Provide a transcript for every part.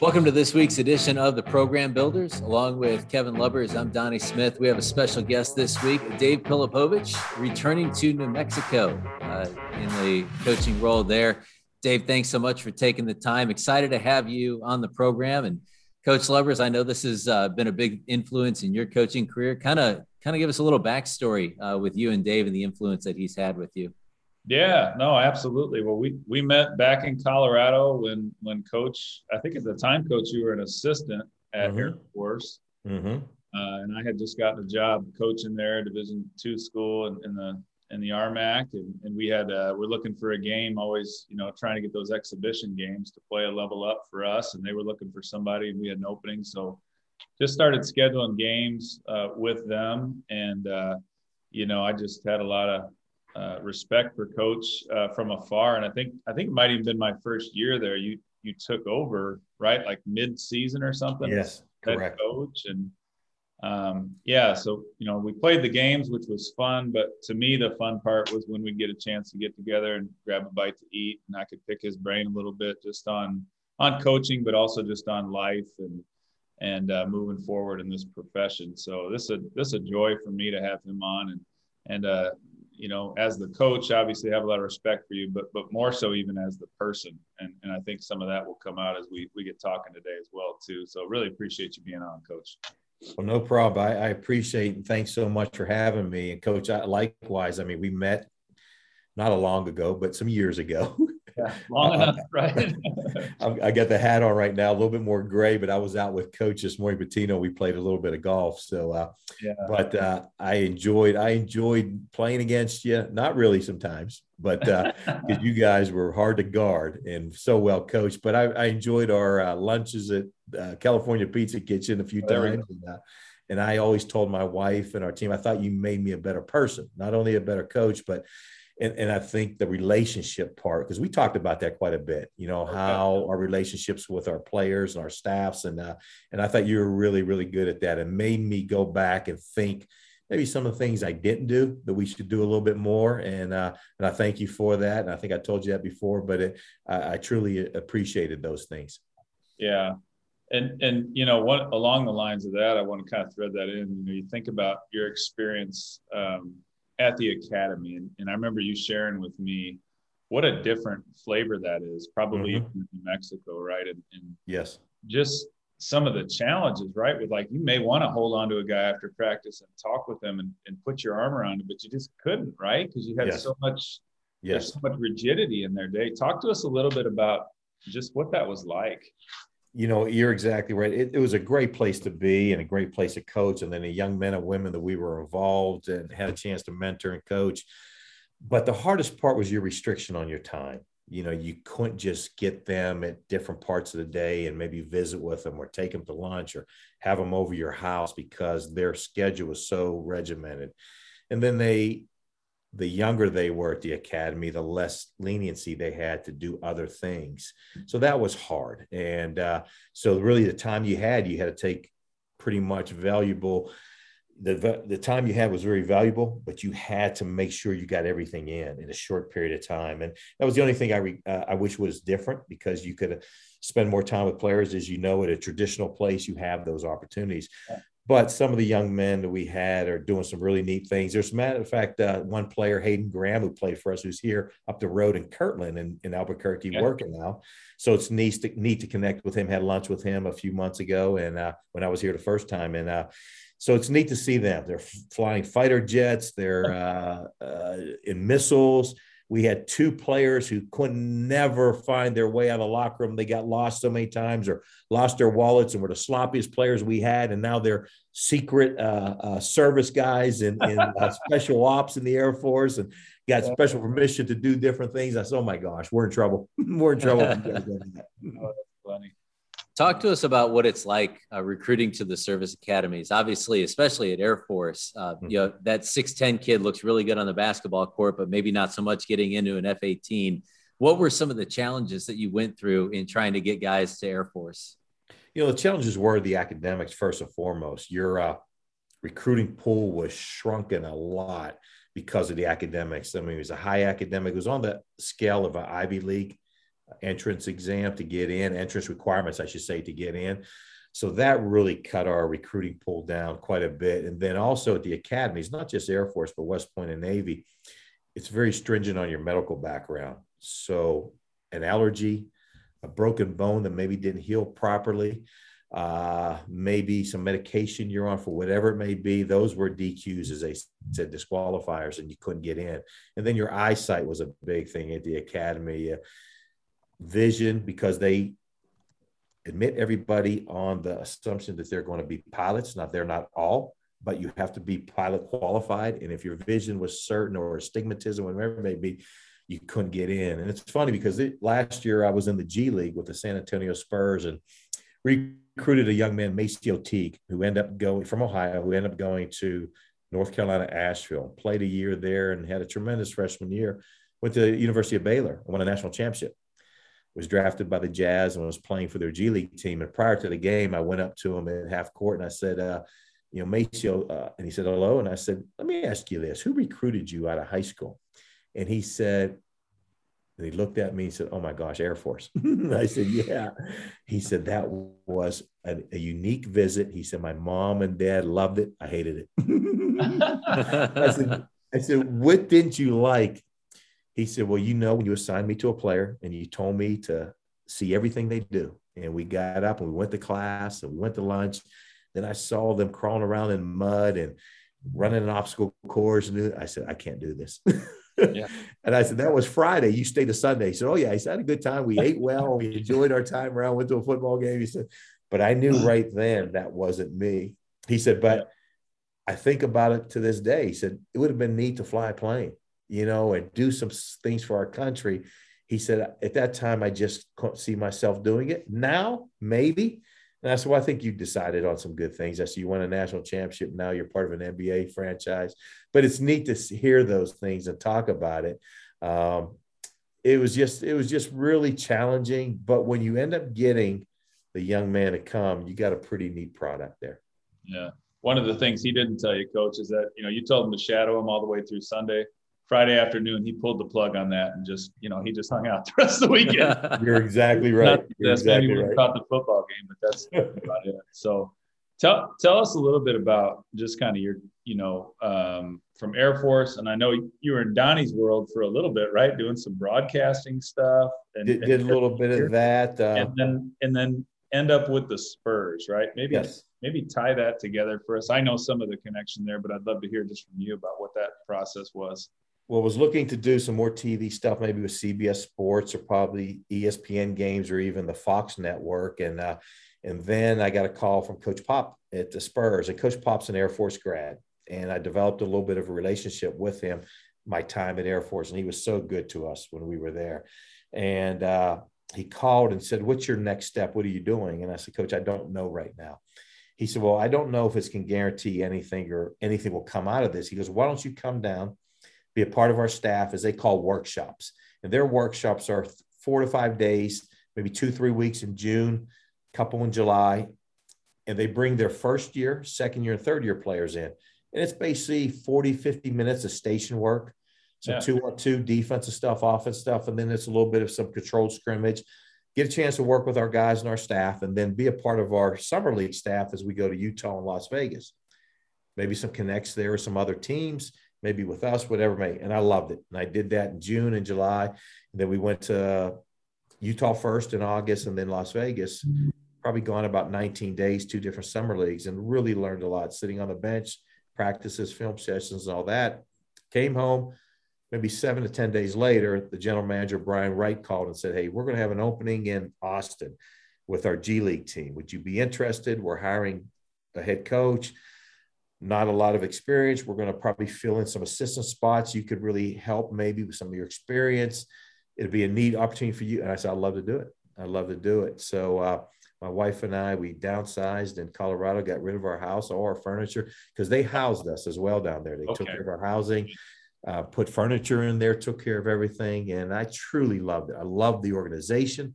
Welcome to this week's edition of the Program Builders. Along with Kevin Lubbers, I'm Donnie Smith. We have a special guest this week, Dave Pilipovich, returning to New Mexico uh, in the coaching role there. Dave, thanks so much for taking the time. Excited to have you on the program. And Coach Lubbers, I know this has uh, been a big influence in your coaching career. Kind of, kind of give us a little backstory uh, with you and Dave and the influence that he's had with you. Yeah, no, absolutely. Well, we we met back in Colorado when when Coach, I think at the time, Coach, you were an assistant at mm-hmm. Air Force, mm-hmm. uh, and I had just gotten a job coaching there, Division two school in, in, the in the RMAC, and, and we had uh, we're looking for a game, always you know trying to get those exhibition games to play a level up for us, and they were looking for somebody, and we had an opening, so just started scheduling games uh, with them, and uh, you know I just had a lot of uh, respect for coach uh, from afar. And I think I think it might even been my first year there. You you took over right like mid season or something. Yes, correct. Coach and um, yeah, so you know we played the games, which was fun. But to me, the fun part was when we'd get a chance to get together and grab a bite to eat, and I could pick his brain a little bit just on on coaching, but also just on life and and uh, moving forward in this profession. So this is a this is a joy for me to have him on and and uh, you know, as the coach, obviously have a lot of respect for you, but but more so even as the person. And and I think some of that will come out as we we get talking today as well too. So really appreciate you being on, Coach. Well, no problem. I, I appreciate and thanks so much for having me. And Coach, I, likewise. I mean, we met not a long ago, but some years ago. Yeah, long enough, right? I got the hat on right now, a little bit more gray, but I was out with Coach this morning, Pitino. We played a little bit of golf, so uh, yeah. But uh, I enjoyed, I enjoyed playing against you. Not really sometimes, but because uh, you guys were hard to guard and so well coached. But I, I enjoyed our uh, lunches at uh, California Pizza Kitchen a few times. And, uh, and I always told my wife and our team, I thought you made me a better person, not only a better coach, but and, and I think the relationship part, because we talked about that quite a bit, you know, how our relationships with our players and our staffs. And, uh, and I thought you were really, really good at that and made me go back and think maybe some of the things I didn't do that we should do a little bit more. And, uh, and I thank you for that. And I think I told you that before, but it, I, I truly appreciated those things. Yeah. And, and, you know, what along the lines of that, I want to kind of thread that in, you know, you think about your experience, um, at the academy. And, and I remember you sharing with me what a different flavor that is, probably mm-hmm. in New Mexico, right? And, and yes, just some of the challenges, right? With like you may want to hold on to a guy after practice and talk with him and, and put your arm around him, but you just couldn't, right? Because you had yes. so much yes. so much rigidity in their day. Talk to us a little bit about just what that was like you know, you're exactly right. It, it, was a great place to be and a great place to coach. And then the young men and women that we were involved and had a chance to mentor and coach. But the hardest part was your restriction on your time. You know, you couldn't just get them at different parts of the day and maybe visit with them or take them to lunch or have them over your house because their schedule was so regimented. And then they the younger they were at the academy, the less leniency they had to do other things. So that was hard. And uh, so, really, the time you had, you had to take pretty much valuable. The, the time you had was very valuable, but you had to make sure you got everything in in a short period of time. And that was the only thing I, re, uh, I wish was different because you could spend more time with players. As you know, at a traditional place, you have those opportunities. But some of the young men that we had are doing some really neat things. There's a matter of fact, uh, one player, Hayden Graham, who played for us, who's here up the road in Kirtland in, in Albuquerque yeah. working now. So it's neat to, neat to connect with him. Had lunch with him a few months ago, and uh, when I was here the first time, and uh, so it's neat to see them. They're flying fighter jets. They're uh, uh, in missiles. We had two players who could never find their way out of the locker room. They got lost so many times or lost their wallets and were the sloppiest players we had. And now they're secret uh, uh, service guys and, in uh, special ops in the Air Force and got special permission to do different things. I said, oh my gosh, we're in trouble. we're in trouble. oh, that's funny. Talk to us about what it's like uh, recruiting to the service academies. Obviously, especially at Air Force, uh, mm-hmm. you know that six ten kid looks really good on the basketball court, but maybe not so much getting into an F eighteen. What were some of the challenges that you went through in trying to get guys to Air Force? You know, the challenges were the academics first and foremost. Your uh, recruiting pool was shrunken a lot because of the academics. I mean, it was a high academic. It was on the scale of an Ivy League entrance exam to get in, entrance requirements, I should say, to get in. So that really cut our recruiting pool down quite a bit. And then also at the academies, not just Air Force, but West Point and Navy, it's very stringent on your medical background. So an allergy, a broken bone that maybe didn't heal properly, uh, maybe some medication you're on for whatever it may be. Those were DQs, as they said, disqualifiers, and you couldn't get in. And then your eyesight was a big thing at the academy. Uh, vision, because they admit everybody on the assumption that they're going to be pilots. Now, they're not all, but you have to be pilot qualified. And if your vision was certain or astigmatism, whatever it may be, you couldn't get in. And it's funny because it, last year I was in the G League with the San Antonio Spurs and recruited a young man, MaCio Teague, who ended up going from Ohio, who ended up going to North Carolina, Asheville, played a year there and had a tremendous freshman year. Went to the University of Baylor, won a national championship was drafted by the Jazz and was playing for their G League team. And prior to the game, I went up to him at half court and I said, uh, you know, MaCio, uh, and he said, hello. And I said, let me ask you this, who recruited you out of high school? And he said, and he looked at me and said, oh my gosh, Air Force. I said, yeah. He said, that was a, a, unique visit. He said, my mom and dad loved it. I hated it. I said, I said, what didn't you like? He said, Well, you know, when you assigned me to a player and you told me to see everything they do, and we got up and we went to class and we went to lunch. Then I saw them crawling around in mud and running an obstacle course. And I said, I can't do this. yeah. And I said, That was Friday. You stayed to Sunday. He said, Oh, yeah. He said, I had a good time. We ate well. We enjoyed our time around, went to a football game. He said, But I knew uh-huh. right then that wasn't me. He said, But I think about it to this day. He said, It would have been neat to fly a plane you know, and do some things for our country. He said, at that time, I just couldn't see myself doing it. Now, maybe. And that's why I think you decided on some good things. I see you won a national championship. Now you're part of an NBA franchise. But it's neat to hear those things and talk about it. Um, it was just it was just really challenging. But when you end up getting the young man to come, you got a pretty neat product there. Yeah. One of the things he didn't tell you, coach, is that you know you told him to shadow him all the way through Sunday. Friday afternoon, he pulled the plug on that and just, you know, he just hung out the rest of the weekend. You're exactly right. You're that's exactly maybe right. caught the football game, but that's about it. So tell tell us a little bit about just kind of your, you know, um, from Air Force. And I know you were in Donnie's world for a little bit, right? Doing some broadcasting stuff. And did, did a little bit of that. Uh, and then and then end up with the Spurs, right? Maybe yes. maybe tie that together for us. I know some of the connection there, but I'd love to hear just from you about what that process was well, was looking to do some more TV stuff, maybe with CBS Sports or probably ESPN games or even the Fox network. And uh, and then I got a call from Coach Pop at the Spurs. And Coach Pop's an Air Force grad. And I developed a little bit of a relationship with him my time at Air Force. And he was so good to us when we were there. And uh, he called and said, What's your next step? What are you doing? And I said, Coach, I don't know right now. He said, Well, I don't know if it can guarantee anything or anything will come out of this. He goes, Why don't you come down? Be a part of our staff as they call workshops. And their workshops are four to five days, maybe two, three weeks in June, a couple in July. And they bring their first year, second year, and third year players in. And it's basically 40, 50 minutes of station work. So yeah. two on two defensive stuff, offense stuff, and then it's a little bit of some controlled scrimmage. Get a chance to work with our guys and our staff, and then be a part of our summer league staff as we go to Utah and Las Vegas. Maybe some connects there with some other teams maybe with us, whatever may. And I loved it. And I did that in June and July. And then we went to uh, Utah first in August and then Las Vegas. Mm-hmm. Probably gone about 19 days, two different summer leagues, and really learned a lot sitting on the bench, practices, film sessions, and all that. Came home, maybe seven to 10 days later, the general manager, Brian Wright, called and said, Hey, we're going to have an opening in Austin with our G League team. Would you be interested? We're hiring a head coach not a lot of experience. We're going to probably fill in some assistant spots. You could really help maybe with some of your experience. It'd be a neat opportunity for you. And I said, I'd love to do it. I'd love to do it. So uh, my wife and I, we downsized in Colorado, got rid of our house, all our furniture, because they housed us as well down there. They okay. took care of our housing, uh, put furniture in there, took care of everything. And I truly loved it. I loved the organization.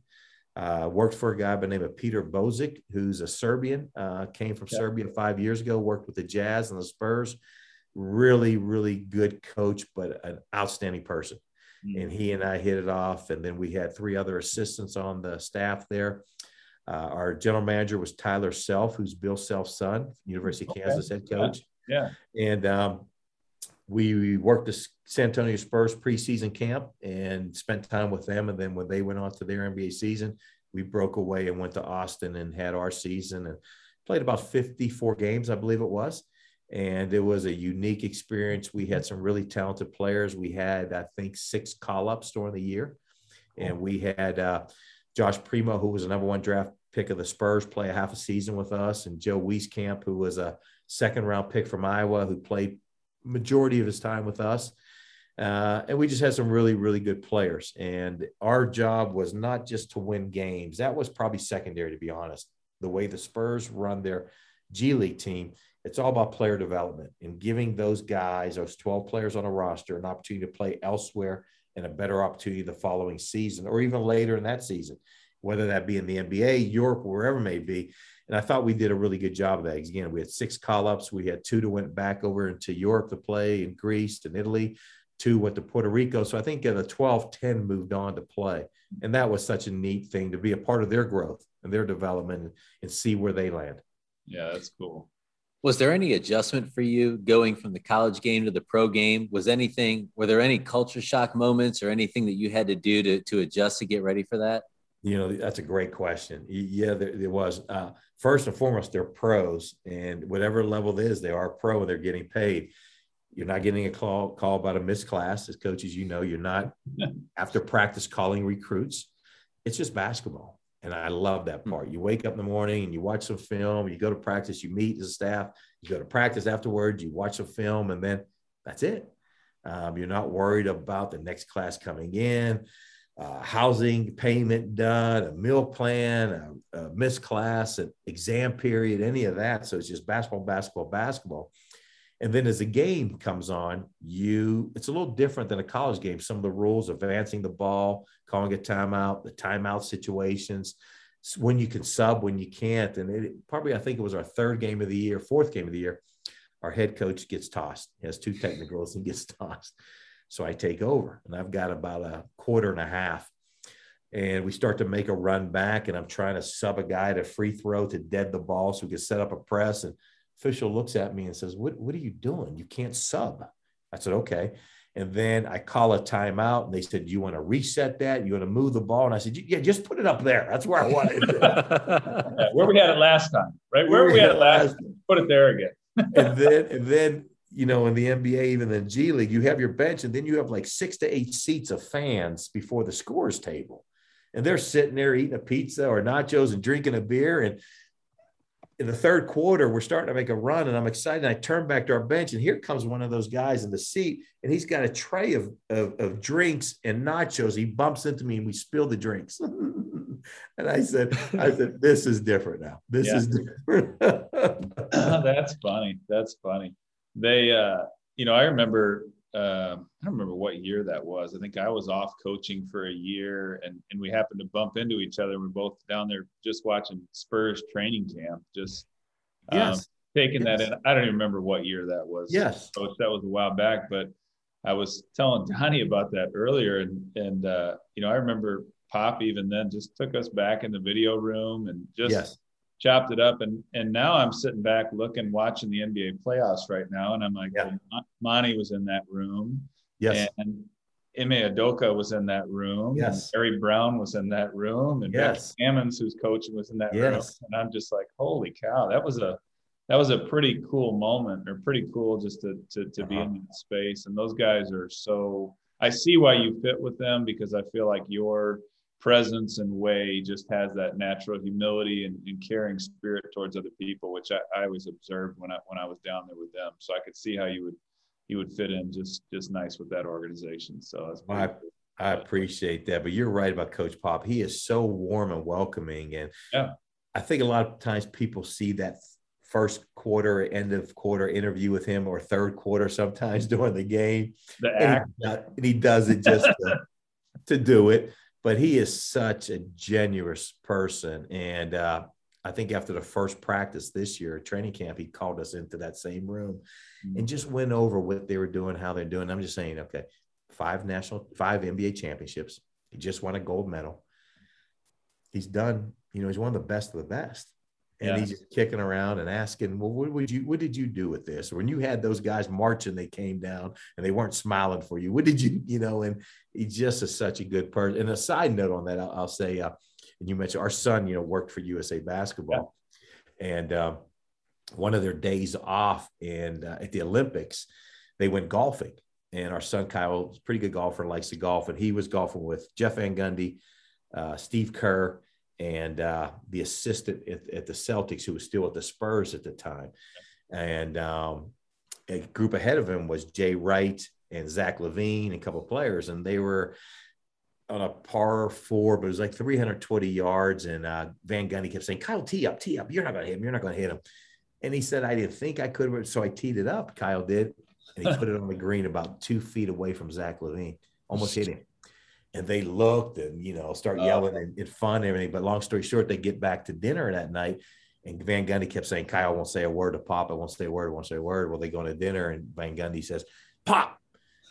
Uh, worked for a guy by the name of Peter Bozic, who's a Serbian, uh, came from yeah. Serbia five years ago, worked with the Jazz and the Spurs. Really, really good coach, but an outstanding person. mm-hmm. and he and I hit it off. And then we had three other assistants on the staff there. Uh, our general manager was Tyler Self, who's Bill Self's son, University of Kansas head coach. Yeah. yeah. And um, we worked the San Antonio Spurs preseason camp and spent time with them. And then when they went on to their NBA season, we broke away and went to Austin and had our season and played about 54 games, I believe it was. And it was a unique experience. We had some really talented players. We had, I think, six call ups during the year. And we had uh, Josh Primo, who was a number one draft pick of the Spurs, play a half a season with us, and Joe Wieskamp, who was a second round pick from Iowa, who played majority of his time with us. Uh, and we just had some really, really good players. And our job was not just to win games. That was probably secondary, to be honest. The way the Spurs run their G League team, it's all about player development and giving those guys, those 12 players on a roster, an opportunity to play elsewhere and a better opportunity the following season or even later in that season, whether that be in the NBA, Europe, wherever it may be. And I thought we did a really good job of that. Again, we had six call ups. We had two to went back over into Europe to play in Greece and Italy, two went to Puerto Rico. So I think the 12 10 moved on to play. And that was such a neat thing to be a part of their growth and their development and see where they land. Yeah, that's cool. Was there any adjustment for you going from the college game to the pro game? Was anything, were there any culture shock moments or anything that you had to do to, to adjust to get ready for that? You know, that's a great question. Yeah, there, there was. Uh, first and foremost, they're pros, and whatever level it is, they are pro and they're getting paid. You're not getting a call call about a missed class as coaches. You know, you're not after practice calling recruits. It's just basketball, and I love that hmm. part. You wake up in the morning and you watch some film. You go to practice. You meet the staff. You go to practice afterwards. You watch some film, and then that's it. Um, you're not worried about the next class coming in uh, housing payment done, a meal plan, a, a missed class, an exam period, any of that. So it's just basketball, basketball, basketball. And then as the game comes on, you it's a little different than a college game. Some of the rules, advancing the ball, calling a timeout, the timeout situations, when you can sub, when you can't. And it, probably I think it was our third game of the year, fourth game of the year. Our head coach gets tossed. He has two technicals and gets tossed. So I take over and I've got about a quarter and a half. And we start to make a run back, and I'm trying to sub a guy to free throw to dead the ball so we can set up a press. And official looks at me and says, What, what are you doing? You can't sub. I said, Okay. And then I call a timeout, and they said, "You want to reset that? You want to move the ball?" And I said, "Yeah, just put it up there. That's where I want it." yeah, where we had it last time, right? Where, where we had it last. Time. Put it there again. and then, and then you know, in the NBA, even the G League, you have your bench, and then you have like six to eight seats of fans before the scores table. And they're sitting there eating a pizza or nachos and drinking a beer. And in the third quarter, we're starting to make a run, and I'm excited. I turn back to our bench, and here comes one of those guys in the seat, and he's got a tray of, of, of drinks and nachos. He bumps into me, and we spill the drinks. and I said, I said, this is different now. This yeah. is different. That's funny. That's funny they, uh, you know, I remember, uh, I don't remember what year that was. I think I was off coaching for a year, and and we happened to bump into each other. We're both down there just watching Spurs training camp, just um, yes. taking yes. that in. I don't even remember what year that was. Yes, coach, that was a while back, but I was telling Donnie about that earlier, and and uh, you know, I remember Pop even then just took us back in the video room and just yes chopped it up and and now I'm sitting back looking watching the NBA playoffs right now and I'm like yeah. well, Monty was in that room. Yes. And Ime Udoka was in that room. Yes. Harry Brown was in that room. And yes. Ammons who's coaching was in that yes. room and I'm just like holy cow that was a that was a pretty cool moment or pretty cool just to to, to uh-huh. be in that space. And those guys are so I see why you fit with them because I feel like you're presence and way just has that natural humility and, and caring spirit towards other people, which I, I, always observed when I when I was down there with them. So I could see how you would you would fit in just just nice with that organization. So that's I, I appreciate that. But you're right about Coach Pop. He is so warm and welcoming. And yeah. I think a lot of times people see that first quarter, end of quarter interview with him or third quarter sometimes during the game. The act. And he, and he does it just to, to do it but he is such a generous person. And uh, I think after the first practice this year, training camp, he called us into that same room mm-hmm. and just went over what they were doing, how they're doing. I'm just saying, okay, five national, five NBA championships. He just won a gold medal. He's done, you know, he's one of the best of the best. And yeah. he's just kicking around and asking, well, what would you, what did you do with this? When you had those guys marching, they came down and they weren't smiling for you. What did you, you know, and he just is such a good person. And a side note on that, I'll, I'll say, uh, and you mentioned our son, you know, worked for USA basketball yeah. and, um, one of their days off and uh, at the Olympics, they went golfing. And our son Kyle is a pretty good golfer, likes to golf, and he was golfing with Jeff Van Gundy, uh, Steve Kerr, and uh, the assistant at, at, the Celtics, who was still at the Spurs at the time. And um, a group ahead of him was Jay Wright and Zach LaVine and a couple of players, and they were on a par four, but it was like 320 yards. And uh, Van Gundy kept saying, "Kyle, tee up, tee up. You're not going to hit him. You're not going to hit him." And he said, I didn't think I could. So I teed it up. Kyle did. And he put it on the green about two feet away from Zach LaVine, almost hit him. And they looked and, you know, start oh. yelling and, and fun and everything. But long story short, they get back to dinner that night. And Van Gundy kept saying, Kyle won't say a word to Pop. I won't say a word. I won't say a word. Well, they go to dinner and Van Gundy says, Pop,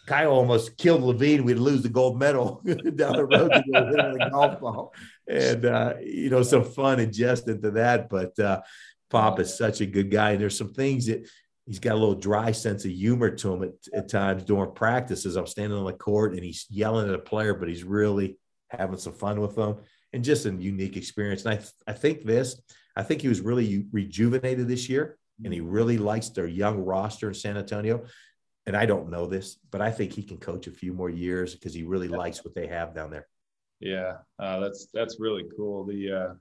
Kyle almost killed LaVine. We'd lose the gold medal down the road to go the golf ball. And, uh, you know, some fun and jest into that. But, uh, Pop is such a good guy. And there's some things that he's got a little dry sense of humor to him at, at times during practices. I'm standing on the court and he's yelling at a player, but he's really having some fun with them and just a unique experience. And I, I think this, I think he was really rejuvenated this year and he really likes their young roster in San Antonio. And I don't know this, but I think he can coach a few more years because he really likes what they have down there. Yeah, uh, that's that's really cool. The uh,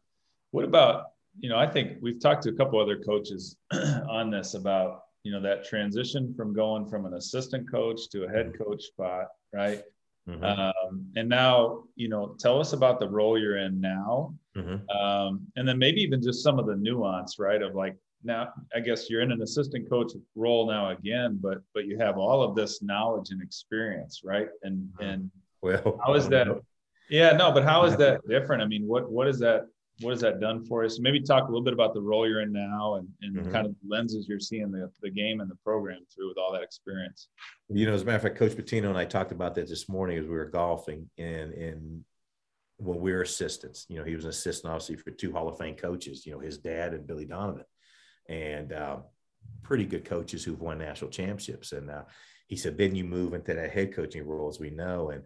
what about you know, I think we've talked to a couple other coaches on this about, you know, that transition from going from an assistant coach to a head mm-hmm. coach spot, right? Mm-hmm. Um, and now, you know, tell us about the role you're in now. Mm-hmm. Um, and then maybe even just some of the nuance, right? Of like, now, I guess you're in an assistant coach role now again, but but you have all of this knowledge and experience, right? And mm-hmm. and well, how is that? Yeah, no, but how is that different? I mean, what what is that what has that done for us? Maybe talk a little bit about the role you're in now and, and mm-hmm. kind of lenses you're seeing the, the game and the program through with all that experience. You know, as a matter of fact, Coach Pitino and I talked about that this morning as we were golfing and and when we were assistants. You know, he was an assistant obviously for two Hall of Fame coaches, you know, his dad and Billy Donovan. And uh, pretty good coaches who've won national championships. And uh, he said, then you move into that head coaching role, as we know. And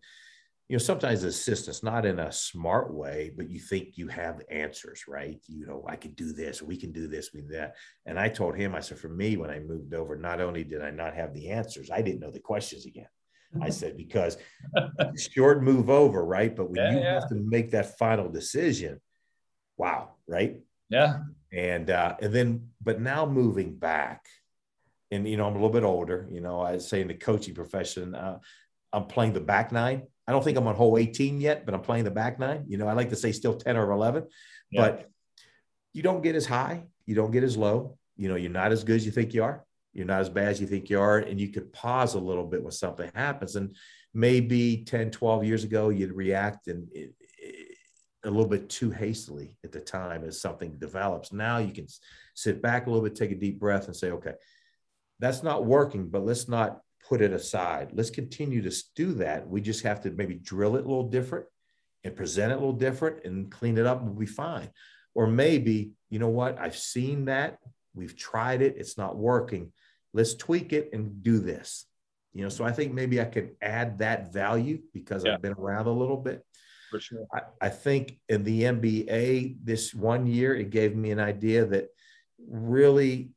you know, sometimes assistance, not in a smart way, but you think you have answers, right? You know, I can do this, we can do this, we that. And I told him, I said, for me, when I moved over, not only did I not have the answers, I didn't know the questions again. I said, because short move over, right? But when yeah, you yeah. have to make that final decision, wow, right? Yeah. And uh, and then, but now moving back, and you know, I'm a little bit older, you know, I say in the coaching profession, uh, I'm playing the back nine I don't think I'm on hole 18 yet, but I'm playing the back nine. You know, I like to say still 10 or 11, yeah. but you don't get as high, you don't get as low. You know, you're not as good as you think you are. You're not as bad as you think you are. And you could pause a little bit when something happens. And maybe 10, 12 years ago, you'd react and it, it, a little bit too hastily at the time as something develops. Now you can sit back a little bit, take a deep breath, and say, okay, that's not working, but let's not put it aside. Let's continue to do that. We just have to maybe drill it a little different and present it a little different and clean it up and we'll be fine. Or maybe, you know what? I've seen that. We've tried it. It's not working. Let's tweak it and do this. You know, so I think maybe I could add that value because yeah. I've been around a little bit. For sure. I, I think in the NBA this one year, it gave me an idea that really,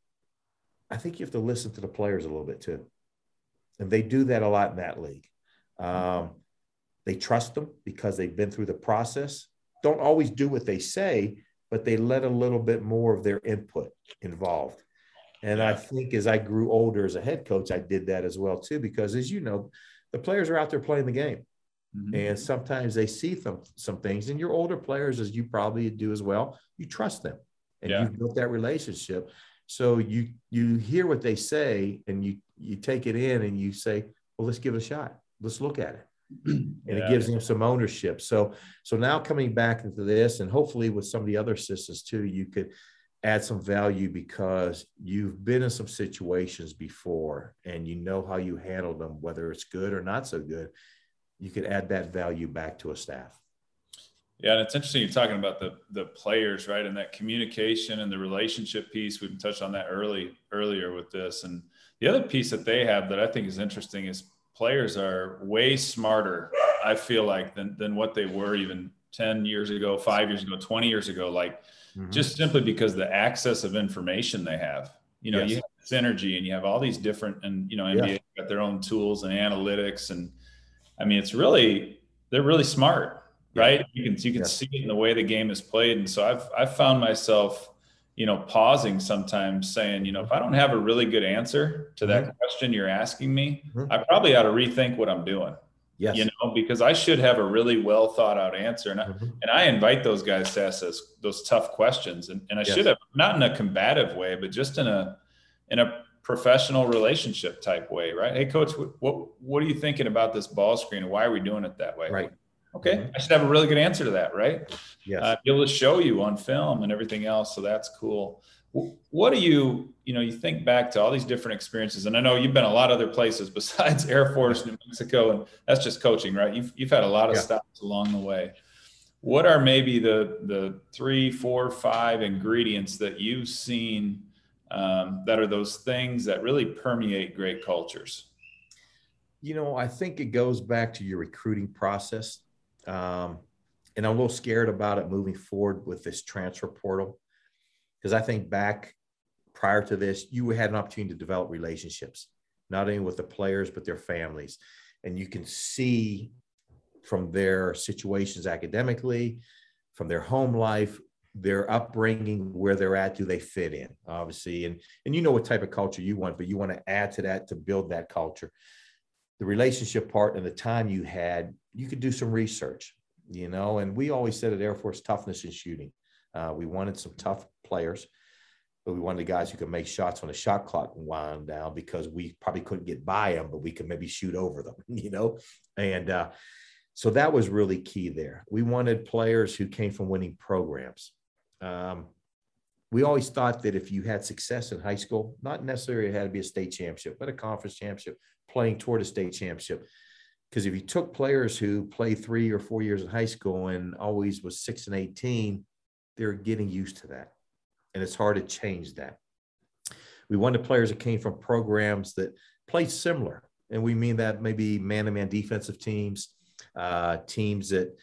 I think you have to listen to the players a little bit too and they do that a lot in that league. Um, they trust them because they've been through the process. Don't always do what they say, but they let a little bit more of their input involved. And I think as I grew older as a head coach, I did that as well too, because as you know, the players are out there playing the game. Mm-hmm. And sometimes they see some some things, and your older players, as you probably do as well, you trust them, and yeah. you've built that relationship. So you you hear what they say and you you take it in and you say, well, let's give it a shot. Let's look at it. and yeah. it gives them some ownership. So so now coming back into this and hopefully with some of the other systems too, you could add some value because you've been in some situations before and you know how you handle them, whether it's good or not so good. You could add that value back to a staff. Yeah, and it's interesting you're talking about the the players, right? And that communication and the relationship piece. We've touched on that early earlier with this. And the other piece that they have that I think is interesting is players are way smarter, I feel like, than than what they were even 10 years ago, five years ago, 20 years ago. Like mm-hmm. just simply because the access of information they have. You know, yes. you have synergy and you have all these different and you know, NBA yeah. got their own tools and analytics. And I mean, it's really they're really smart right? You can you can yeah. see it in the way the game is played, and so I've I've found myself, you know, pausing sometimes, saying, you know, if I don't have a really good answer to that mm-hmm. question you're asking me, mm-hmm. I probably ought to rethink what I'm doing. Yes. You know, because I should have a really well thought out answer. And, mm-hmm. I, and I invite those guys to ask those, those tough questions. And, and I yes. should have not in a combative way, but just in a, in a professional relationship type way, right? Hey coach, what, what, what are you thinking about this ball screen? And why are we doing it that way? Right. Okay, mm-hmm. I should have a really good answer to that, right? Yes. Uh, be able to show you on film and everything else. So that's cool. What do you, you know, you think back to all these different experiences, and I know you've been a lot of other places besides Air Force, New Mexico, and that's just coaching, right? You've you've had a lot of yeah. stops along the way. What are maybe the the three, four, five ingredients that you've seen um, that are those things that really permeate great cultures? You know, I think it goes back to your recruiting process um, and I'm a little scared about it moving forward with this transfer portal because I think back prior to this, you had an opportunity to develop relationships, not only with the players, but their families. And you can see from their situations academically, from their home life, their upbringing, where they're at, do they fit in, obviously. And, and you know what type of culture you want, but you want to add to that to build that culture. The relationship part and the time you had you could do some research, you know. And we always said at Air Force toughness in shooting. Uh, we wanted some tough players, but we wanted the guys who could make shots when the shot clock wound down because we probably couldn't get by them, but we could maybe shoot over them, you know. And uh, so that was really key there. We wanted players who came from winning programs. Um, we always thought that if you had success in high school, not necessarily it had to be a state championship, but a conference championship, playing toward a state championship, because if you took players who play three or four years in high school and always was six and 18, they're getting used to that. And it's hard to change that. We wanted players that came from programs that played similar. And we mean that maybe man to man defensive teams, uh, teams that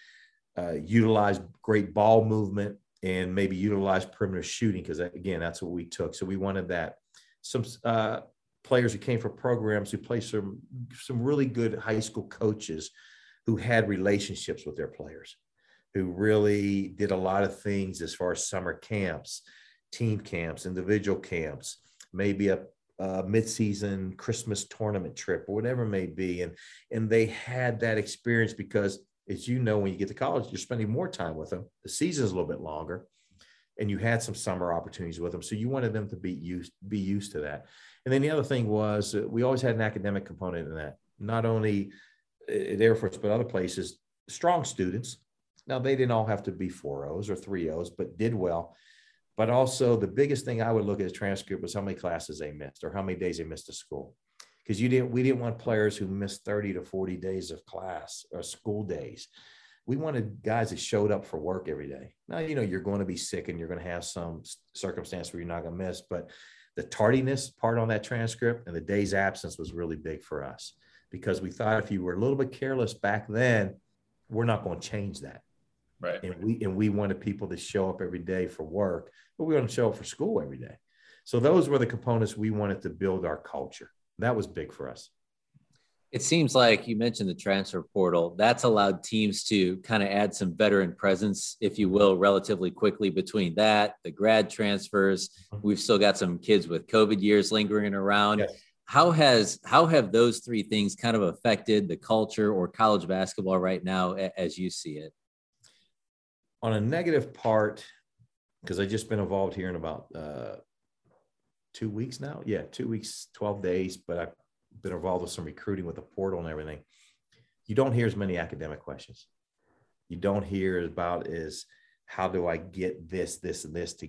uh, utilize great ball movement and maybe utilize perimeter shooting, because again, that's what we took. So we wanted that. Some uh, players who came from programs who played some some really good high school coaches who had relationships with their players who really did a lot of things as far as summer camps team camps individual camps maybe a, a mid-season christmas tournament trip or whatever it may be. And and they had that experience because as you know when you get to college you're spending more time with them. The season's a little bit longer and you had some summer opportunities with them. So you wanted them to be used be used to that and then the other thing was uh, we always had an academic component in that, not only at Air Force, but other places, strong students. Now, they didn't all have to be 4.0s or 3.0s, but did well. But also, the biggest thing I would look at a transcript was how many classes they missed or how many days they missed of school. Because you didn't, we didn't want players who missed 30 to 40 days of class or school days. We wanted guys that showed up for work every day. Now, you know, you're going to be sick and you're going to have some circumstance where you're not going to miss, but the tardiness part on that transcript and the day's absence was really big for us because we thought if you were a little bit careless back then, we're not going to change that. Right. And we and we wanted people to show up every day for work, but we want to show up for school every day. So those were the components we wanted to build our culture. That was big for us it seems like you mentioned the transfer portal. That's allowed teams to kind of add some veteran presence, if you will, relatively quickly between that, the grad transfers. Mm-hmm. We've still got some kids with COVID years lingering around. Yes. How has how have those three things kind of affected the culture or college basketball right now as you see it? On a negative part, because I just been involved here in about uh, two weeks now. Yeah, two weeks, twelve days. But I been involved with some recruiting with the portal and everything, you don't hear as many academic questions. You don't hear about is how do I get this, this, and this to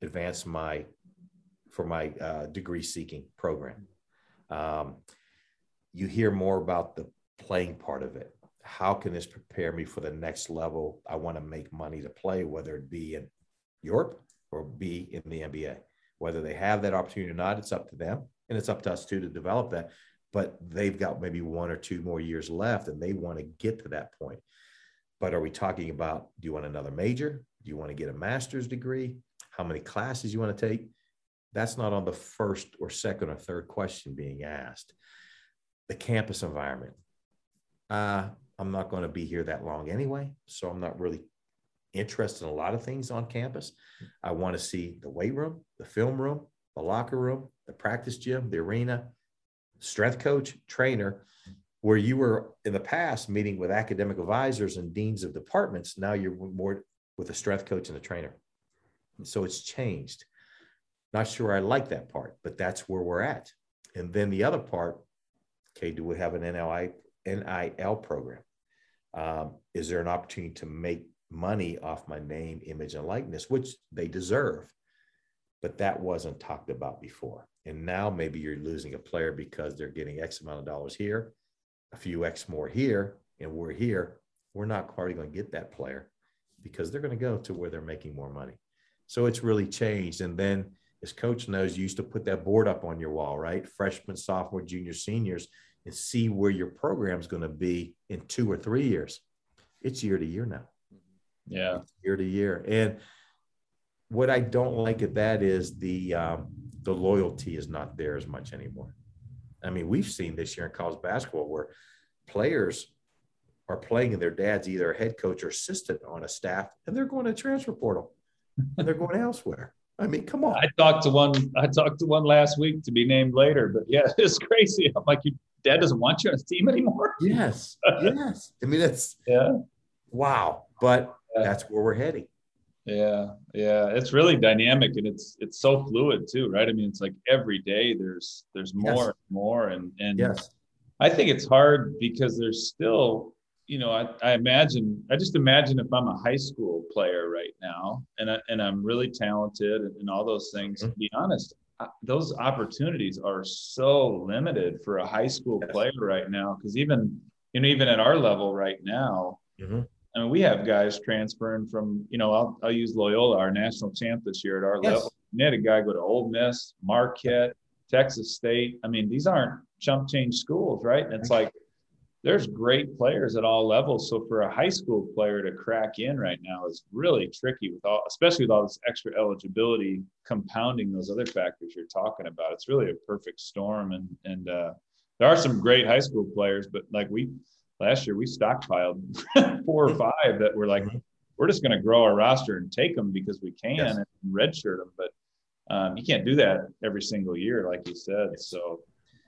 advance my for my uh, degree seeking program. Um, you hear more about the playing part of it. How can this prepare me for the next level? I want to make money to play, whether it be in Europe or be in the NBA. Whether they have that opportunity or not, it's up to them. And it's up to us too to develop that. But they've got maybe one or two more years left and they want to get to that point. But are we talking about do you want another major? Do you want to get a master's degree? How many classes you want to take? That's not on the first or second or third question being asked. The campus environment. Uh, I'm not going to be here that long anyway, so I'm not really interested in a lot of things on campus. I want to see the weight room, the film room, the locker room, the practice gym, the arena, strength coach, trainer. Where you were in the past meeting with academic advisors and deans of departments, now you're more with a strength coach and a trainer. so it's changed. Not sure I like that part, but that's where we're at. And then the other part, okay, do we have an NLI, NIL program? Um, is there an opportunity to make money off my name, image, and likeness, which they deserve? But that wasn't talked about before. And now maybe you're losing a player because they're getting X amount of dollars here, a few X more here, and we're here. We're not quite going to get that player because they're going to go to where they're making more money. So it's really changed. And then as coach knows, you used to put that board up on your wall, right? Freshman, sophomore, junior, seniors, and see where your program is going to be in two or three years. It's year to year now. Yeah. It's year to year. And what I don't like at that is the um, the loyalty is not there as much anymore. I mean, we've seen this year in college basketball where players are playing and their dad's either a head coach or assistant on a staff, and they're going to transfer portal and they're going elsewhere. I mean, come on. I talked to one. I talked to one last week to be named later, but yeah, it's crazy. I'm like, your dad doesn't want you on his team anymore. Yes, yes. I mean, that's yeah. Wow, but yeah. that's where we're heading. Yeah, yeah. It's really dynamic and it's it's so fluid too, right? I mean, it's like every day there's there's more yes. and more, and and yes. I think it's hard because there's still you know, I, I imagine, I just imagine if I'm a high school player right now and, I, and I'm really talented and, and all those things, mm-hmm. to be honest, those opportunities are so limited for a high school yes. player right now. Cause even, you know, even at our level right now, mm-hmm. I mean, we have guys transferring from, you know, I'll, I'll use Loyola, our national champ this year at our yes. level. We had a guy go to Ole Miss, Marquette, Texas State. I mean, these aren't chump change schools, right? And it's like, there's great players at all levels. So for a high school player to crack in right now is really tricky with all, especially with all this extra eligibility compounding those other factors you're talking about. It's really a perfect storm. And and uh, there are some great high school players, but like we last year we stockpiled four or five that were like, we're just going to grow our roster and take them because we can yes. and redshirt them. But um, you can't do that every single year, like you said. So.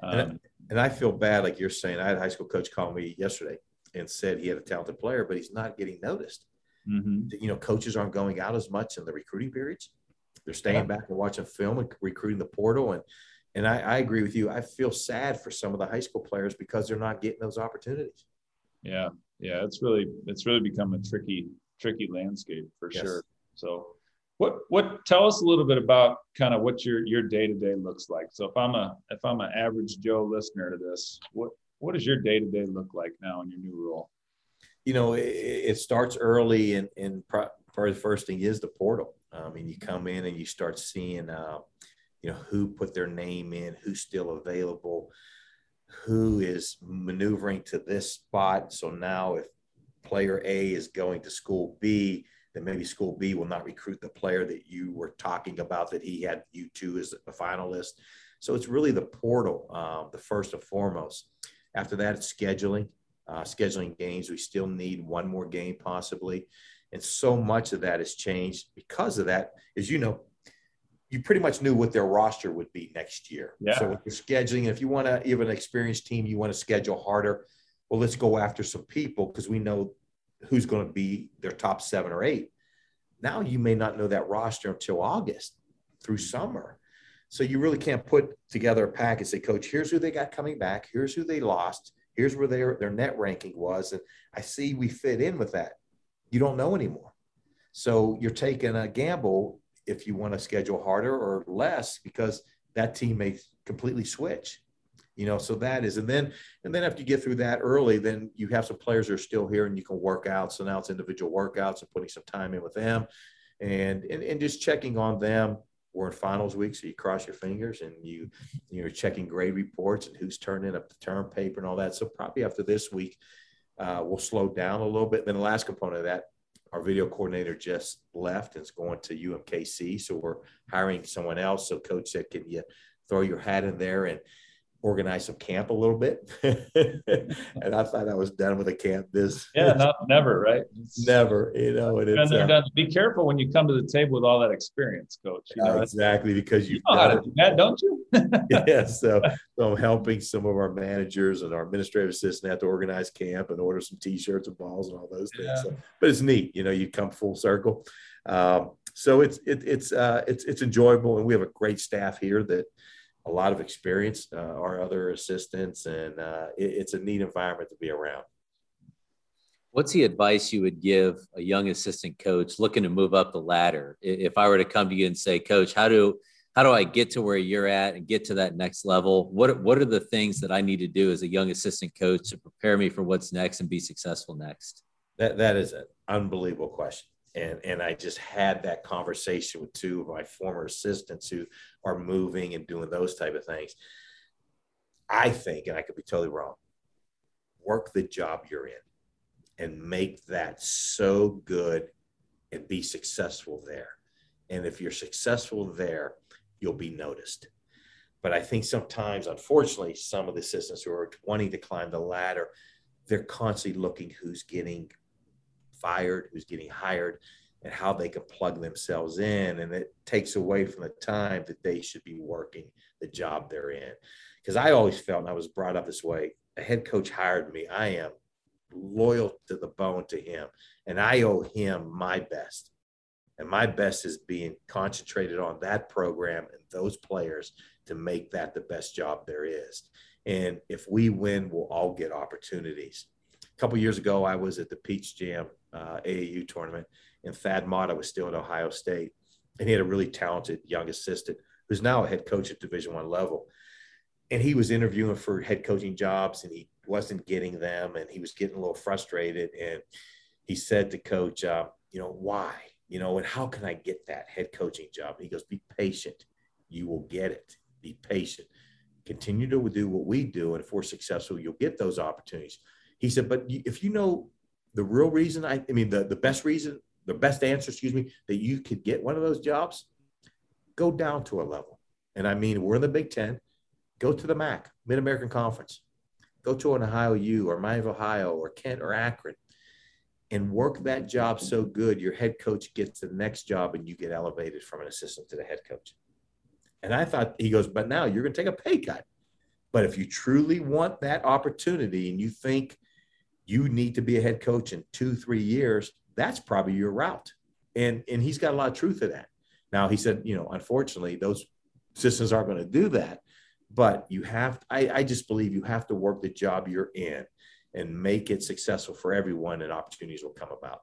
Um, and I feel bad, like you're saying. I had a high school coach call me yesterday and said he had a talented player, but he's not getting noticed. Mm-hmm. You know, coaches aren't going out as much in the recruiting periods. They're staying yeah. back and watching film and recruiting the portal. And and I, I agree with you. I feel sad for some of the high school players because they're not getting those opportunities. Yeah, yeah, it's really it's really become a tricky tricky landscape for yes. sure. So what what tell us a little bit about kind of what your your day to day looks like. So if I'm a if I'm an average Joe listener to this, what what does your day to day look like now in your new role? You know, it, it starts early, and and probably the first thing is the portal. I mean, you come in and you start seeing, uh, you know, who put their name in, who's still available, who is maneuvering to this spot. So now, if player A is going to school B, then maybe school B will not recruit the player that you were talking about that he had you two as a finalist. So it's really the portal, uh, the first and foremost. After that, it's scheduling, uh, scheduling games. We still need one more game possibly. And so much of that has changed because of that. As you know, you pretty much knew what their roster would be next year. Yeah. So with your scheduling, if you want to even an experienced team, you want to schedule harder. Well, let's go after some people because we know who's going to be their top seven or eight. Now you may not know that roster until August through mm-hmm. summer. So you really can't put together a pack and say, Coach, here's who they got coming back. Here's who they lost. Here's where their, their net ranking was. And I see we fit in with that. You don't know anymore. So you're taking a gamble if you want to schedule harder or less because that team may completely switch you know so that is and then and then after you get through that early then you have some players that are still here and you can work out. So now it's individual workouts and putting some time in with them and and, and just checking on them. We're in finals week so you cross your fingers and you you're checking grade reports and who's turning up the term paper and all that. So probably after this week uh, we'll slow down a little bit. Then the last component of that our video coordinator just left and is going to umkc so we're hiring someone else so coach said can you throw your hat in there and organize some camp a little bit. and I thought I was done with a camp this. Yeah, not never, right? It's, never, you know. And, and uh. Be careful when you come to the table with all that experience, coach. You know, exactly because you know how to do that, don't you? yeah. So, so, I'm helping some of our managers and our administrative assistant have to organize camp and order some T-shirts and balls and all those things. Yeah. So, but it's neat, you know. You come full circle. Um, so it's it, it's uh, it's it's enjoyable, and we have a great staff here that a lot of experience, uh, our other assistants, and uh, it, it's a neat environment to be around. What's the advice you would give a young assistant coach looking to move up the ladder? If I were to come to you and say, Coach, how do how do I get to where you're at and get to that next level? What what are the things that I need to do as a young assistant coach to prepare me for what's next and be successful next? That that is an unbelievable question and and I just had that conversation with two of my former assistants who are moving and doing those type of things. I think, and I could be totally wrong, work the job you're in and make that so good and be successful there. And if you're successful there, you'll be noticed. But I think sometimes, unfortunately, some of the assistants who are wanting to climb the ladder, they're constantly looking who's getting fired, who's getting hired, and how they can plug themselves in. And it takes away from the time that they should be working the job they're in. Because I always felt, and I was brought up this way, a head coach hired me. I am loyal to the bone to him, and I owe him my best. And my best is being concentrated on that program and those players to make that the best job there is. And if we win, we'll all get opportunities. A couple years ago, I was at the Peach Jam uh, AAU tournament, and Thad Matta was still at Ohio State, and he had a really talented young assistant who's now a head coach at Division One level, and he was interviewing for head coaching jobs, and he wasn't getting them, and he was getting a little frustrated, and he said to coach, uh, you know, why, you know, and how can I get that head coaching job? he goes, be patient, you will get it. Be patient. Continue to do what we do, and if we're successful, you'll get those opportunities. He said, but if you know the real reason I, I mean, the, the best reason, the best answer, excuse me, that you could get one of those jobs, go down to a level. And I mean, we're in the Big Ten, go to the MAC, Mid American Conference, go to an Ohio U or Miami, of Ohio or Kent or Akron and work that job so good, your head coach gets the next job and you get elevated from an assistant to the head coach. And I thought, he goes, but now you're going to take a pay cut. But if you truly want that opportunity and you think you need to be a head coach in two, three years, that's probably your route. And and he's got a lot of truth to that. Now he said, you know, unfortunately, those systems aren't going to do that. But you have, I, I just believe you have to work the job you're in and make it successful for everyone, and opportunities will come about.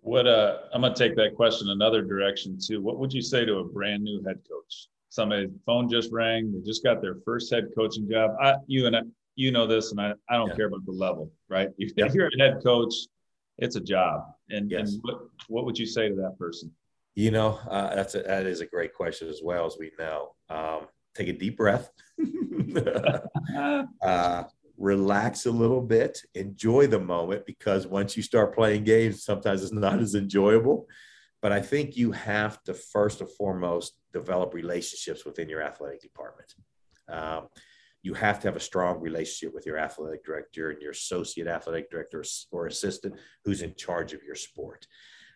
What uh, I'm going to take that question another direction too. What would you say to a brand new head coach? Somebody phone just rang, they just got their first head coaching job. I, you and I, you know this, and I, I don't yeah. care about the level, right? If, yeah. if, you're a head coach, it's a job. And, yes. and what, what would you say to that person? You know, uh, that's a, that is a great question as well as we know. Um, take a deep breath, uh, relax a little bit, enjoy the moment because once you start playing games, sometimes it's not as enjoyable. But I think you have to first and foremost develop relationships within your athletic department. Um, you have to have a strong relationship with your athletic director and your associate athletic director or assistant who's in charge of your sport.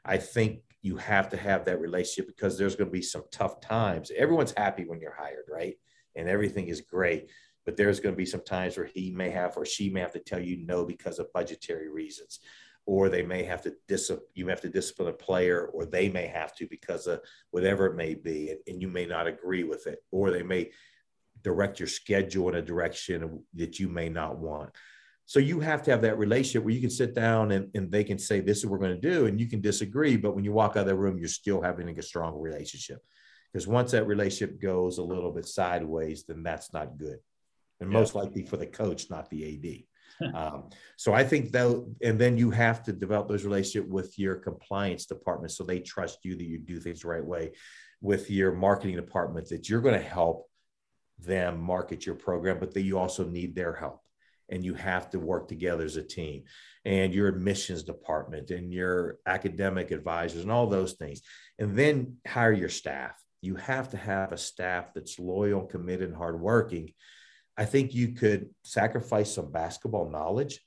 I think you have to have that relationship because there's going to be some tough times. Everyone's happy when you're hired, right? And everything is great. But there's going to be some times where he may have or she may have to tell you no because of budgetary reasons. Or they may have to dis- you have to discipline a player, or they may have to because of whatever it may be, and, and you may not agree with it. Or they may direct your schedule in a direction that you may not want. So you have to have that relationship where you can sit down and, and they can say, this is what we're going to do. And you can disagree. But when you walk out of the room, you're still having a strong relationship. Because once that relationship goes a little bit sideways, then that's not good. And yeah. most likely for the coach, not the AD. um, so I think though, and then you have to develop those relationship with your compliance department so they trust you that you do things the right way. With your marketing department, that you're going to help them market your program, but that you also need their help and you have to work together as a team and your admissions department and your academic advisors and all those things and then hire your staff you have to have a staff that's loyal committed and hardworking i think you could sacrifice some basketball knowledge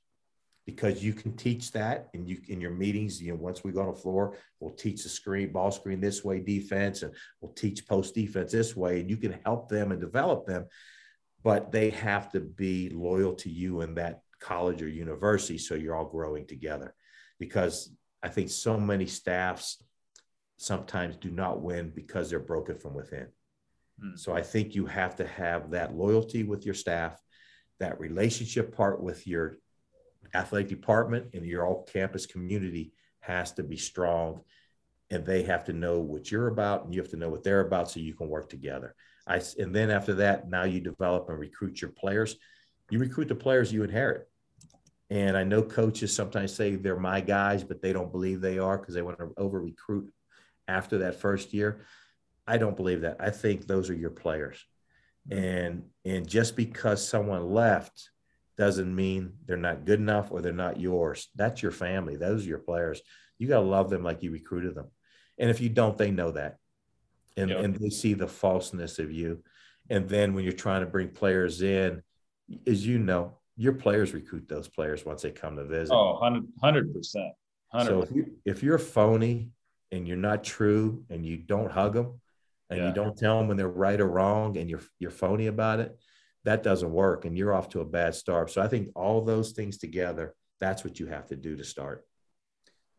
because you can teach that and you in your meetings you know once we go on the floor we'll teach the screen ball screen this way defense and we'll teach post defense this way and you can help them and develop them but they have to be loyal to you in that college or university so you're all growing together. Because i think so many staffs sometimes do not win because they're broken from within mm. so i think you have to have that loyalty with your staff that relationship part with your athletic department and your all campus community has to be strong and they have to know what you're about and you have to know what they're about so you can work together I, and then after that, now you develop and recruit your players. You recruit the players you inherit. And I know coaches sometimes say they're my guys, but they don't believe they are because they want to over recruit after that first year. I don't believe that. I think those are your players. Mm-hmm. And and just because someone left doesn't mean they're not good enough or they're not yours. That's your family. Those are your players. You got to love them like you recruited them. And if you don't, they know that and, yep. and they see the falseness of you. And then when you're trying to bring players in, as you know, your players recruit those players once they come to visit. Oh, 100 percent. So if, you, if you're phony and you're not true and you don't hug them and yeah. you don't tell them when they're right or wrong and you're you're phony about it, that doesn't work and you're off to a bad start. So I think all those things together, that's what you have to do to start.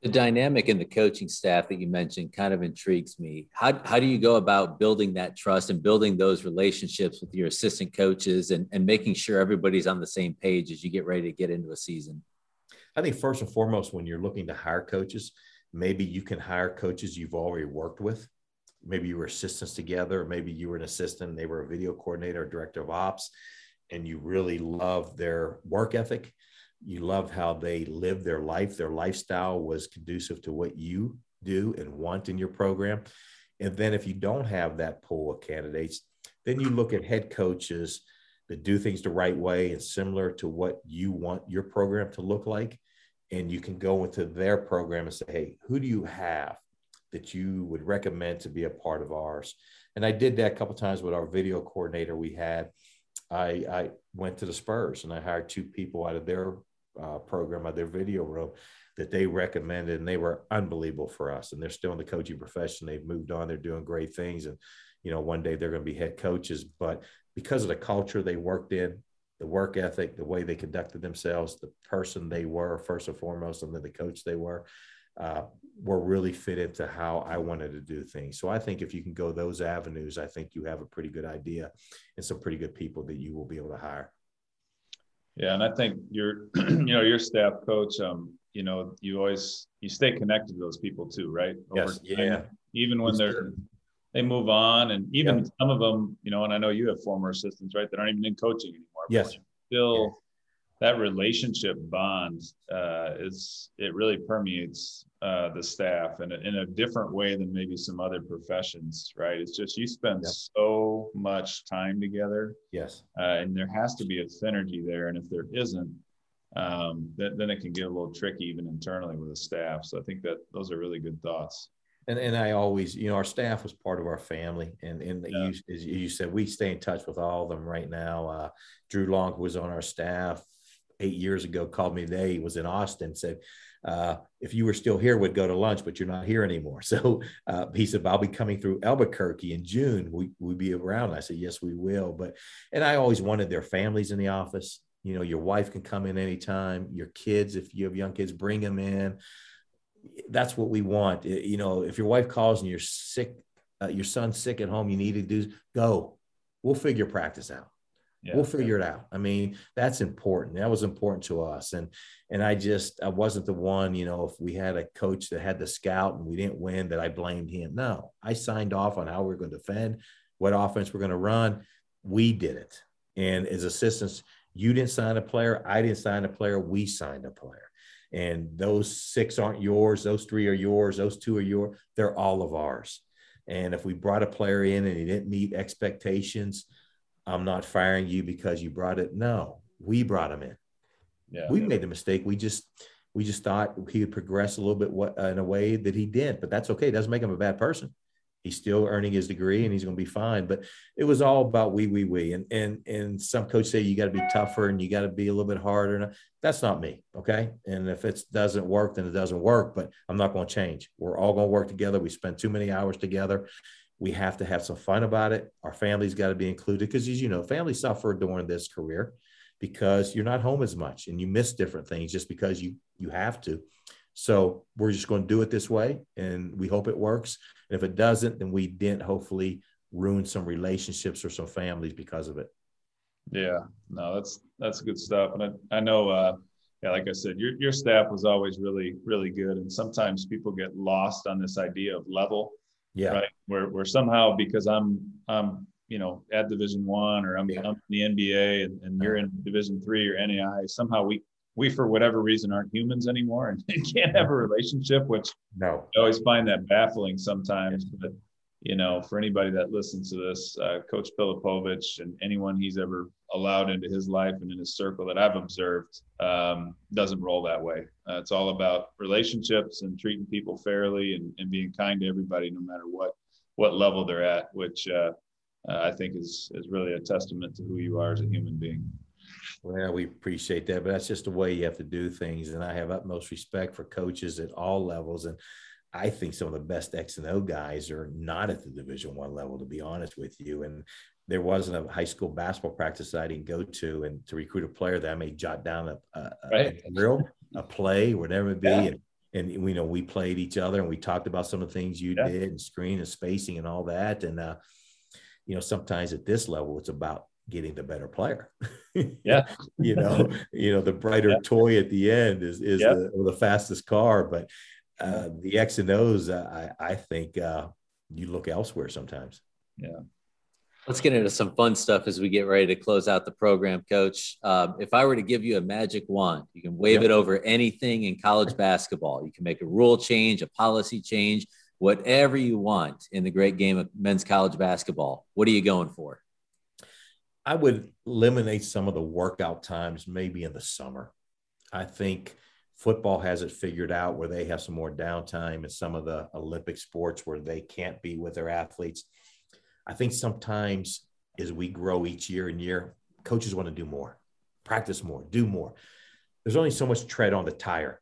The dynamic in the coaching staff that you mentioned kind of intrigues me. How, how do you go about building that trust and building those relationships with your assistant coaches and, and making sure everybody's on the same page as you get ready to get into a season? I think first and foremost, when you're looking to hire coaches, maybe you can hire coaches you've already worked with. Maybe you were assistants together, or maybe you were an assistant, they were a video coordinator, or director of ops, and you really love their work ethic. You love how they live their life. Their lifestyle was conducive to what you do and want in your program. And then if you don't have that pool of candidates then you look at head coaches that do things the right way and similar to what you want your program to look like. And you can go into their program and say hey who do you have that you would recommend to be a part of ours and i did that a couple times with our video coordinator we had I, I went to the Spurs and I hired two people out of their uh, program out of their video room that they recommended, and they were unbelievable for us. And they're still in the coaching profession. They've moved on. They're doing great things, and you know, one day they're going to be head coaches. But because of the culture they worked in, the work ethic, the way they conducted themselves, the person they were first and foremost, and then the coach they were, uh, were really fit into how I wanted to do things. So I think if you can go those avenues, I think you have a pretty good idea and some pretty good people that you will be able to hire. Yeah, and I think your, you know, your staff coach, um, you know, you always you stay connected to those people too, right? Over yes. Time, yeah. Even when they're they move on, and even yeah. some of them, you know, and I know you have former assistants, right, that aren't even in coaching anymore. Yes. Still that relationship bond uh, is it really permeates uh, the staff in a, in a different way than maybe some other professions right it's just you spend yep. so much time together yes uh, and there has to be a synergy there and if there isn't um, then, then it can get a little tricky even internally with the staff so i think that those are really good thoughts and, and I always, you know, our staff was part of our family. And, and yeah. you, as you said, we stay in touch with all of them right now. Uh, Drew Long was on our staff eight years ago called me today. He was in Austin, said, uh, if you were still here, we'd go to lunch, but you're not here anymore. So uh, he said, I'll be coming through Albuquerque in June. We we be around. I said, yes, we will. But and I always wanted their families in the office. You know, your wife can come in anytime. Your kids, if you have young kids, bring them in. That's what we want. You know, if your wife calls and you're sick, uh, your son's sick at home, you need to do go. We'll figure practice out Yeah. We'll figure it out. I mean, that's important. That was important to us. And and I just I wasn't the one, you know, if we had a coach that had the scout and we didn't win, that I blamed him. No, I signed off on how we are going to defend, what offense we're going to run. We did it. And as assistants, you didn't sign a player, I didn't sign a player, we signed a player. And those six aren't yours, those three are yours, those two are yours. They're all of ours. And if we brought a player in and he didn't meet expectations, I'm not firing you because you brought it. No, we brought him in. Yeah, we yeah. made the mistake. We just we just thought he would progress a little bit What in a way that he did, but that's okay. It doesn't make him a bad person. He's still earning his degree and he's going to be fine. But it was all about we, we, we. And and and some coaches say you got to be tougher and you got to be a little bit harder. That's not me. Okay. And if it doesn't work, then it doesn't work. But I'm not going to change. We're all going to work together. We spend too many hours together. We have to have some fun about it. Our families got to be included because, as you know, families suffer during this career because you're not home as much and you miss different things just because you you have to. So we're just going to do it this way, and we hope it works. And if it doesn't, then we didn't hopefully ruin some relationships or some families because of it. Yeah, no, that's that's good stuff. And I, I know, uh, yeah, like I said, your your staff was always really really good. And sometimes people get lost on this idea of level yeah. Right. Where, where somehow because I'm I'm you know at Division One or I'm, yeah. I'm, in the NBA and, and you're in Division Three or NAI, somehow we we for whatever reason aren't humans anymore and can't have a relationship, which no, I always find that baffling sometimes. But you know, for anybody that listens to this, uh, Coach Pilipovich and anyone he's ever allowed into his life and in his circle that I've observed um, doesn't roll that way. Uh, it's all about relationships and treating people fairly and, and being kind to everybody, no matter what what level they're at, which uh, uh I think is is really a testament to who you are as a human being. Well, we appreciate that, but that's just the way you have to do things. And I have utmost respect for coaches at all levels. And I think some of the best X and O guys are not at the Division One level, to be honest with you. And there wasn't a high school basketball practice that I didn't go to, and to recruit a player that I may jot down a, a, right. a drill, a play, whatever it be, yeah. and and we know we played each other and we talked about some of the things you yeah. did and screen and spacing and all that. And uh, you know, sometimes at this level, it's about getting the better player. yeah. you know, you know, the brighter yeah. toy at the end is is the, the fastest car, but uh, the X and O's, uh, I, I think uh, you look elsewhere sometimes. Yeah. Let's get into some fun stuff as we get ready to close out the program, Coach. Um, if I were to give you a magic wand, you can wave yep. it over anything in college basketball. You can make a rule change, a policy change, whatever you want in the great game of men's college basketball. What are you going for? I would eliminate some of the workout times, maybe in the summer. I think football has it figured out where they have some more downtime in some of the Olympic sports where they can't be with their athletes. I think sometimes as we grow each year and year, coaches want to do more, practice more, do more. There's only so much tread on the tire.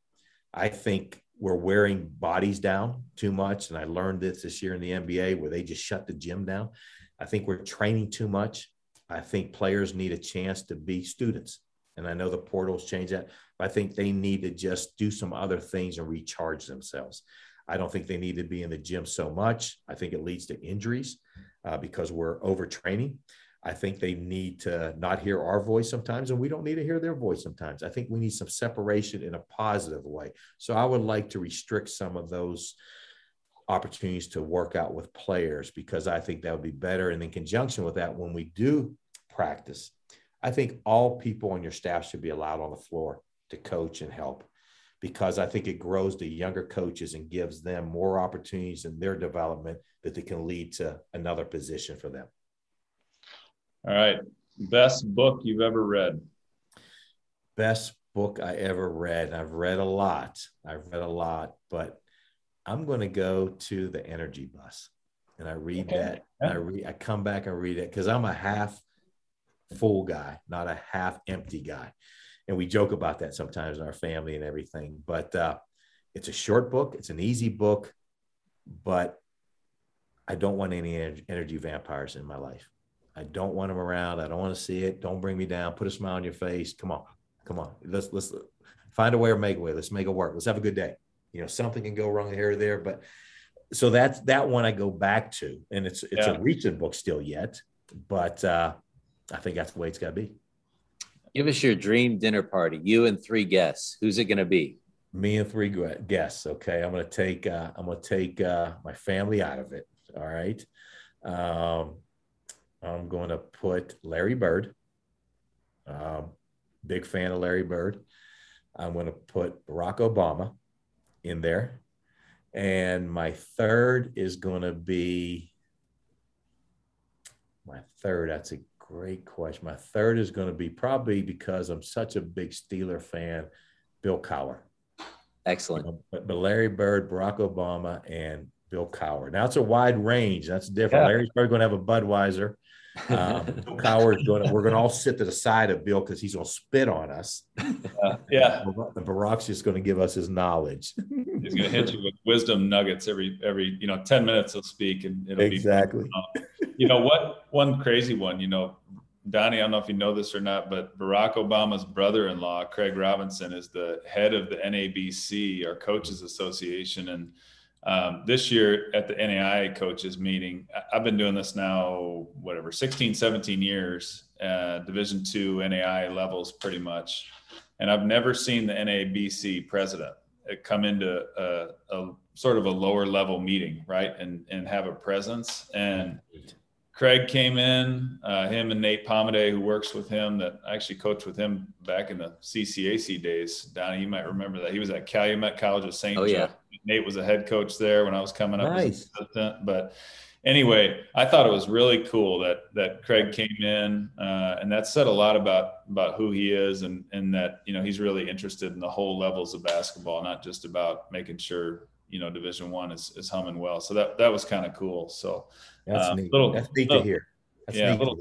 I think we're wearing bodies down too much. And I learned this this year in the NBA where they just shut the gym down. I think we're training too much. I think players need a chance to be students. And I know the portals change that. but I think they need to just do some other things and recharge themselves. I don't think they need to be in the gym so much. I think it leads to injuries uh, because we're overtraining. I think they need to not hear our voice sometimes, and we don't need to hear their voice sometimes. I think we need some separation in a positive way. So I would like to restrict some of those opportunities to work out with players because I think that would be better. And in conjunction with that, when we do practice, I think all people on your staff should be allowed on the floor to coach and help because I think it grows the younger coaches and gives them more opportunities in their development that they can lead to another position for them. All right. Best book you've ever read? Best book I ever read. I've read a lot. I've read a lot, but I'm going to go to the Energy Bus and I read okay. that. I read. I come back and read it because I'm a half full guy, not a half empty guy and we joke about that sometimes in our family and everything. But uh, it's a short book. It's an easy book, but I don't want any energy vampires in my life. I don't want them around. I don't want to see it. Don't bring me down. Put a smile on your face. Come on, come on. Let's let's find a way or make a way. Let's make it work. Let's have a good day. You know, something can go wrong here or there, but so that's that one I go back to, and it's it's yeah. a recent book still yet, but uh, I think that's the way it's got to be. Give us your dream dinner party. You and three guests. Who's it going to be? Me and three guests. Okay, I'm going to take uh, I'm going to take uh, my family out of it. All right. Um, I'm going to put Larry Bird. Um, big fan of Larry Bird. I'm going to put Barack Obama in there. And my third is going to be my third. That's a great question. My third is going to be probably because I'm such a big Steeler fan, Bill Cowher. Excellent. But, but Larry Bird, Barack Obama, and Bill Cowher. Now it's a wide range. That's different. Yeah. Larry's probably going to have a Budweiser. Um, Bill Cowher's going to, we're going to all sit to the side of Bill because he's going to spit on us. Uh, yeah. And Barack's just going to give us his knowledge. he's going to hit you with wisdom nuggets every, every, you know, 10 minutes he'll speak and it'll exactly. be exactly. you know what? One crazy one, you know, Donnie, I don't know if you know this or not, but Barack Obama's brother-in-law, Craig Robinson, is the head of the NABC, our coaches association. And um, this year at the NAI coaches meeting, I've been doing this now, whatever, 16, 17 years, uh, Division two NAI levels pretty much. And I've never seen the NABC president uh, come into a, a sort of a lower level meeting, right? And, and have a presence. And Craig came in, uh, him and Nate Palmaday, who works with him, that I actually coached with him back in the CCAC days. Donnie, you might remember that. He was at Calumet College of St. Oh, yeah. Nate was a head coach there when I was coming up nice. But anyway, I thought it was really cool that that Craig came in, uh, and that said a lot about about who he is, and and that you know he's really interested in the whole levels of basketball, not just about making sure you know Division One is is humming well. So that that was kind of cool. So that's uh, neat. Little, that's neat little, to hear. That's yeah, little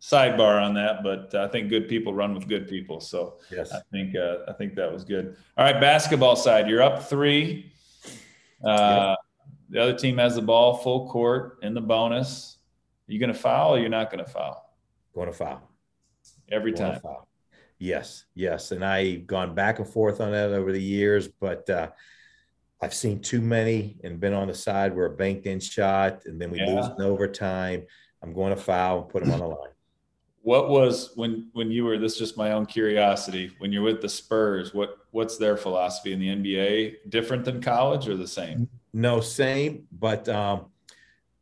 sidebar on that, but I think good people run with good people. So yes. I think uh, I think that was good. All right, basketball side, you're up three. Uh, The other team has the ball full court in the bonus. Are you going to foul or you're not going to foul? Going to foul. Every going time. Foul. Yes, yes. And I've gone back and forth on that over the years, but uh, I've seen too many and been on the side where a banked in shot and then we yeah. lose in overtime. I'm going to foul and put them on the line. What was when when you were this is just my own curiosity when you're with the Spurs what what's their philosophy in the NBA different than college or the same? No, same, but um,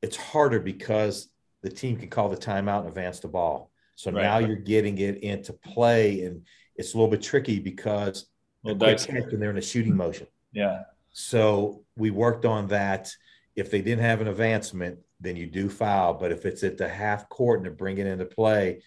it's harder because the team can call the timeout and advance the ball. So right. now you're getting it into play, and it's a little bit tricky because and they're in a shooting motion. Yeah. So we worked on that. If they didn't have an advancement, then you do foul. But if it's at the half court and to bring it into play,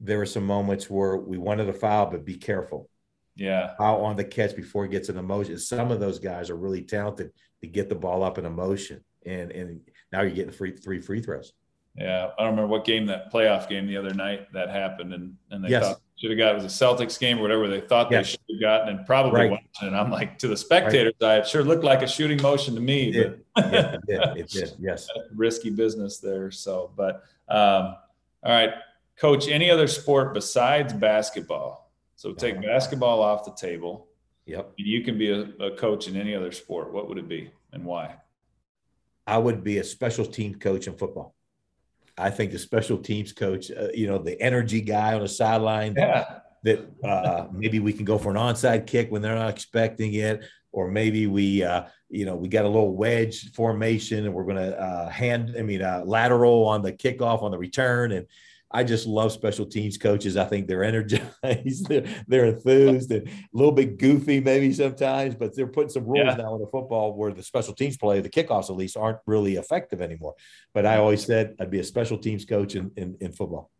there were some moments where we wanted to foul, but be careful. Yeah. Foul on the catch before it gets an emotion. Some of those guys are really talented to get the ball up in emotion. And and now you're getting free three free throws. Yeah. I don't remember what game that playoff game the other night that happened and and they yes. thought should have got it was a Celtics game or whatever they thought yes. they should have gotten and probably right. watching it. I'm like to the spectators right. it sure looked like a shooting motion to me. It but yeah, it did. It did. Yes. risky business there. So, but um, all right, coach, any other sport besides basketball? So take uh-huh. basketball off the table. Yep. You can be a, a coach in any other sport. What would it be and why? I would be a special team coach in football. I think the special teams coach, uh, you know, the energy guy on the sideline, yeah. that uh, maybe we can go for an onside kick when they're not expecting it, or maybe we, uh, you know, we got a little wedge formation and we're going to uh, hand, I mean, uh, lateral on the kickoff on the return, and I just love special teams coaches. I think they're energized, they're, they're enthused, and a little bit goofy maybe sometimes, but they're putting some rules yeah. now in the football where the special teams play, the kickoffs at least aren't really effective anymore. But I always said I'd be a special teams coach in, in, in football.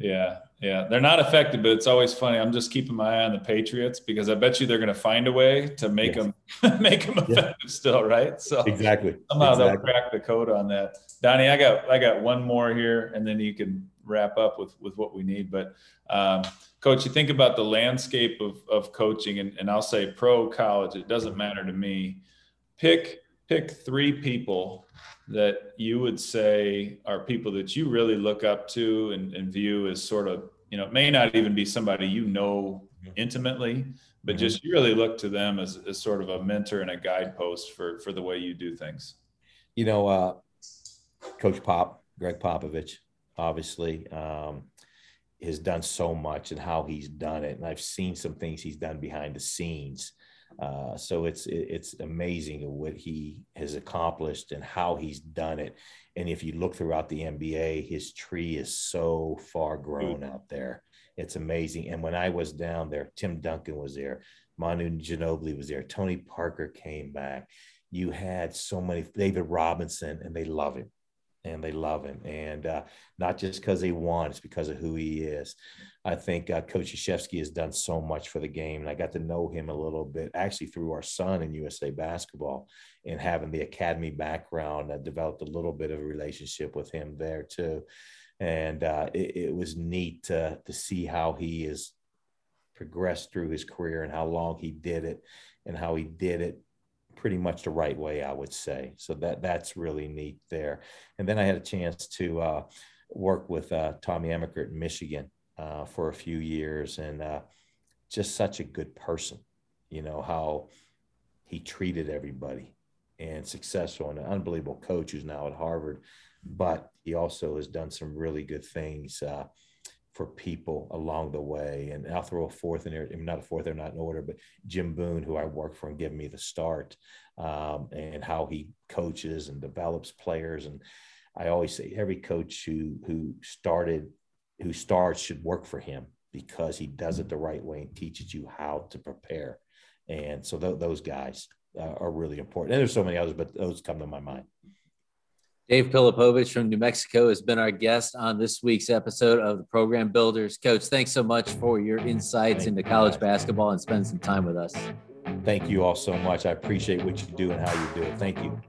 Yeah, yeah, they're not effective, but it's always funny. I'm just keeping my eye on the Patriots because I bet you they're going to find a way to make yes. them make them effective yeah. still, right? So exactly, somehow exactly. they'll crack the code on that. Donnie, I got I got one more here, and then you can wrap up with with what we need. But um, coach, you think about the landscape of of coaching, and, and I'll say pro college. It doesn't matter to me. Pick pick three people that you would say are people that you really look up to and, and view as sort of you know it may not even be somebody you know intimately but mm-hmm. just you really look to them as, as sort of a mentor and a guidepost for for the way you do things you know uh, coach pop greg popovich obviously. Um, has done so much and how he's done it. And I've seen some things he's done behind the scenes. Uh, so it's it's amazing what he has accomplished and how he's done it. And if you look throughout the NBA, his tree is so far grown out there. It's amazing. And when I was down there, Tim Duncan was there, Manu Ginobili was there, Tony Parker came back. You had so many David Robinson, and they love him and they love him. And uh, not just because he won, it's because of who he is. I think uh, Coach Krzyzewski has done so much for the game. And I got to know him a little bit actually through our son in USA basketball and having the academy background. I developed a little bit of a relationship with him there too. And uh, it, it was neat to, to see how he has progressed through his career and how long he did it and how he did it pretty much the right way, I would say. So that that's really neat there. And then I had a chance to uh, work with uh, Tommy Amaker in Michigan uh, for a few years, and uh, just such a good person. You know how he treated everybody, and successful, and an unbelievable coach who's now at Harvard. But he also has done some really good things uh, for people along the way. And I'll throw a fourth in there, I not a fourth, they're not in order, but Jim Boone, who I work for and give me the start, um, and how he coaches and develops players. And I always say every coach who who started, who starts should work for him because he does it the right way and teaches you how to prepare. And so th- those guys uh, are really important. And there's so many others, but those come to my mind. Dave Pilipovich from New Mexico has been our guest on this week's episode of the Program Builders. Coach, thanks so much for your insights into college basketball and spend some time with us. Thank you all so much. I appreciate what you do and how you do it. Thank you.